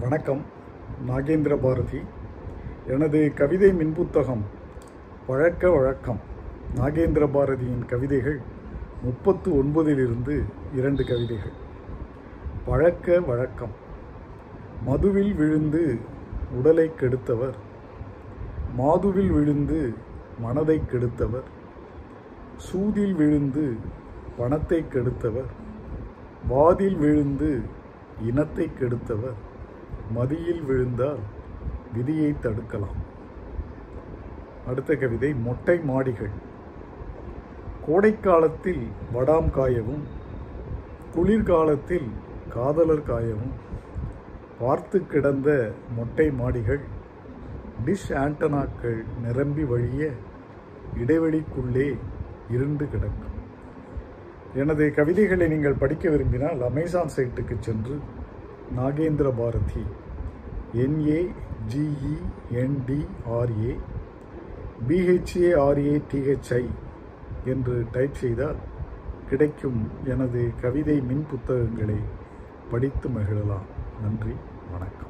வணக்கம். நாகேந்திர பாரதி. எனது கவிதை மின்புத்தகம் பழக்க வழக்கம். நாகேந்திர பாரதியின் கவிதைகள் முப்பத்து ஒன்பதிலிருந்து இரண்டு கவிதைகள். பழக்க வழக்கம். மதுவில் விழுந்து உடலை கெடுத்தவர். மாதுவில் விழுந்து மனதை கெடுத்தவர். சூதில் விழுந்து பணத்தை கெடுத்தவர். வாதில் விழுந்து இனத்தை கெடுத்தவர். மதியில் விழுந்தால் விதியை தடுக்கலாம். அடுத்த கவிதை மொட்டை மாடிகள். கோடைக்காலத்தில் வடாம் காயவும் குளிர்காலத்தில் காதலர் காயவும் பார்த்து கிடந்த மொட்டை மாடிகள் டிஷ் ஆண்டனாக்கள் நிரம்பி வழிய இடைவெளிக்குள்ளே இருண்டு கிடக்கும். எனது கவிதைகளை நீங்கள் படிக்க விரும்பினால் அமேசான் சைட்டுக்கு சென்று Nagendra Bharathi. N A G E N D R A B H A R A D H I என்று டைப் செய்தால் கிடைக்கும் எனது கவிதை மின் புத்தகங்களை படித்து மகிழலாம். நன்றி வணக்கம்.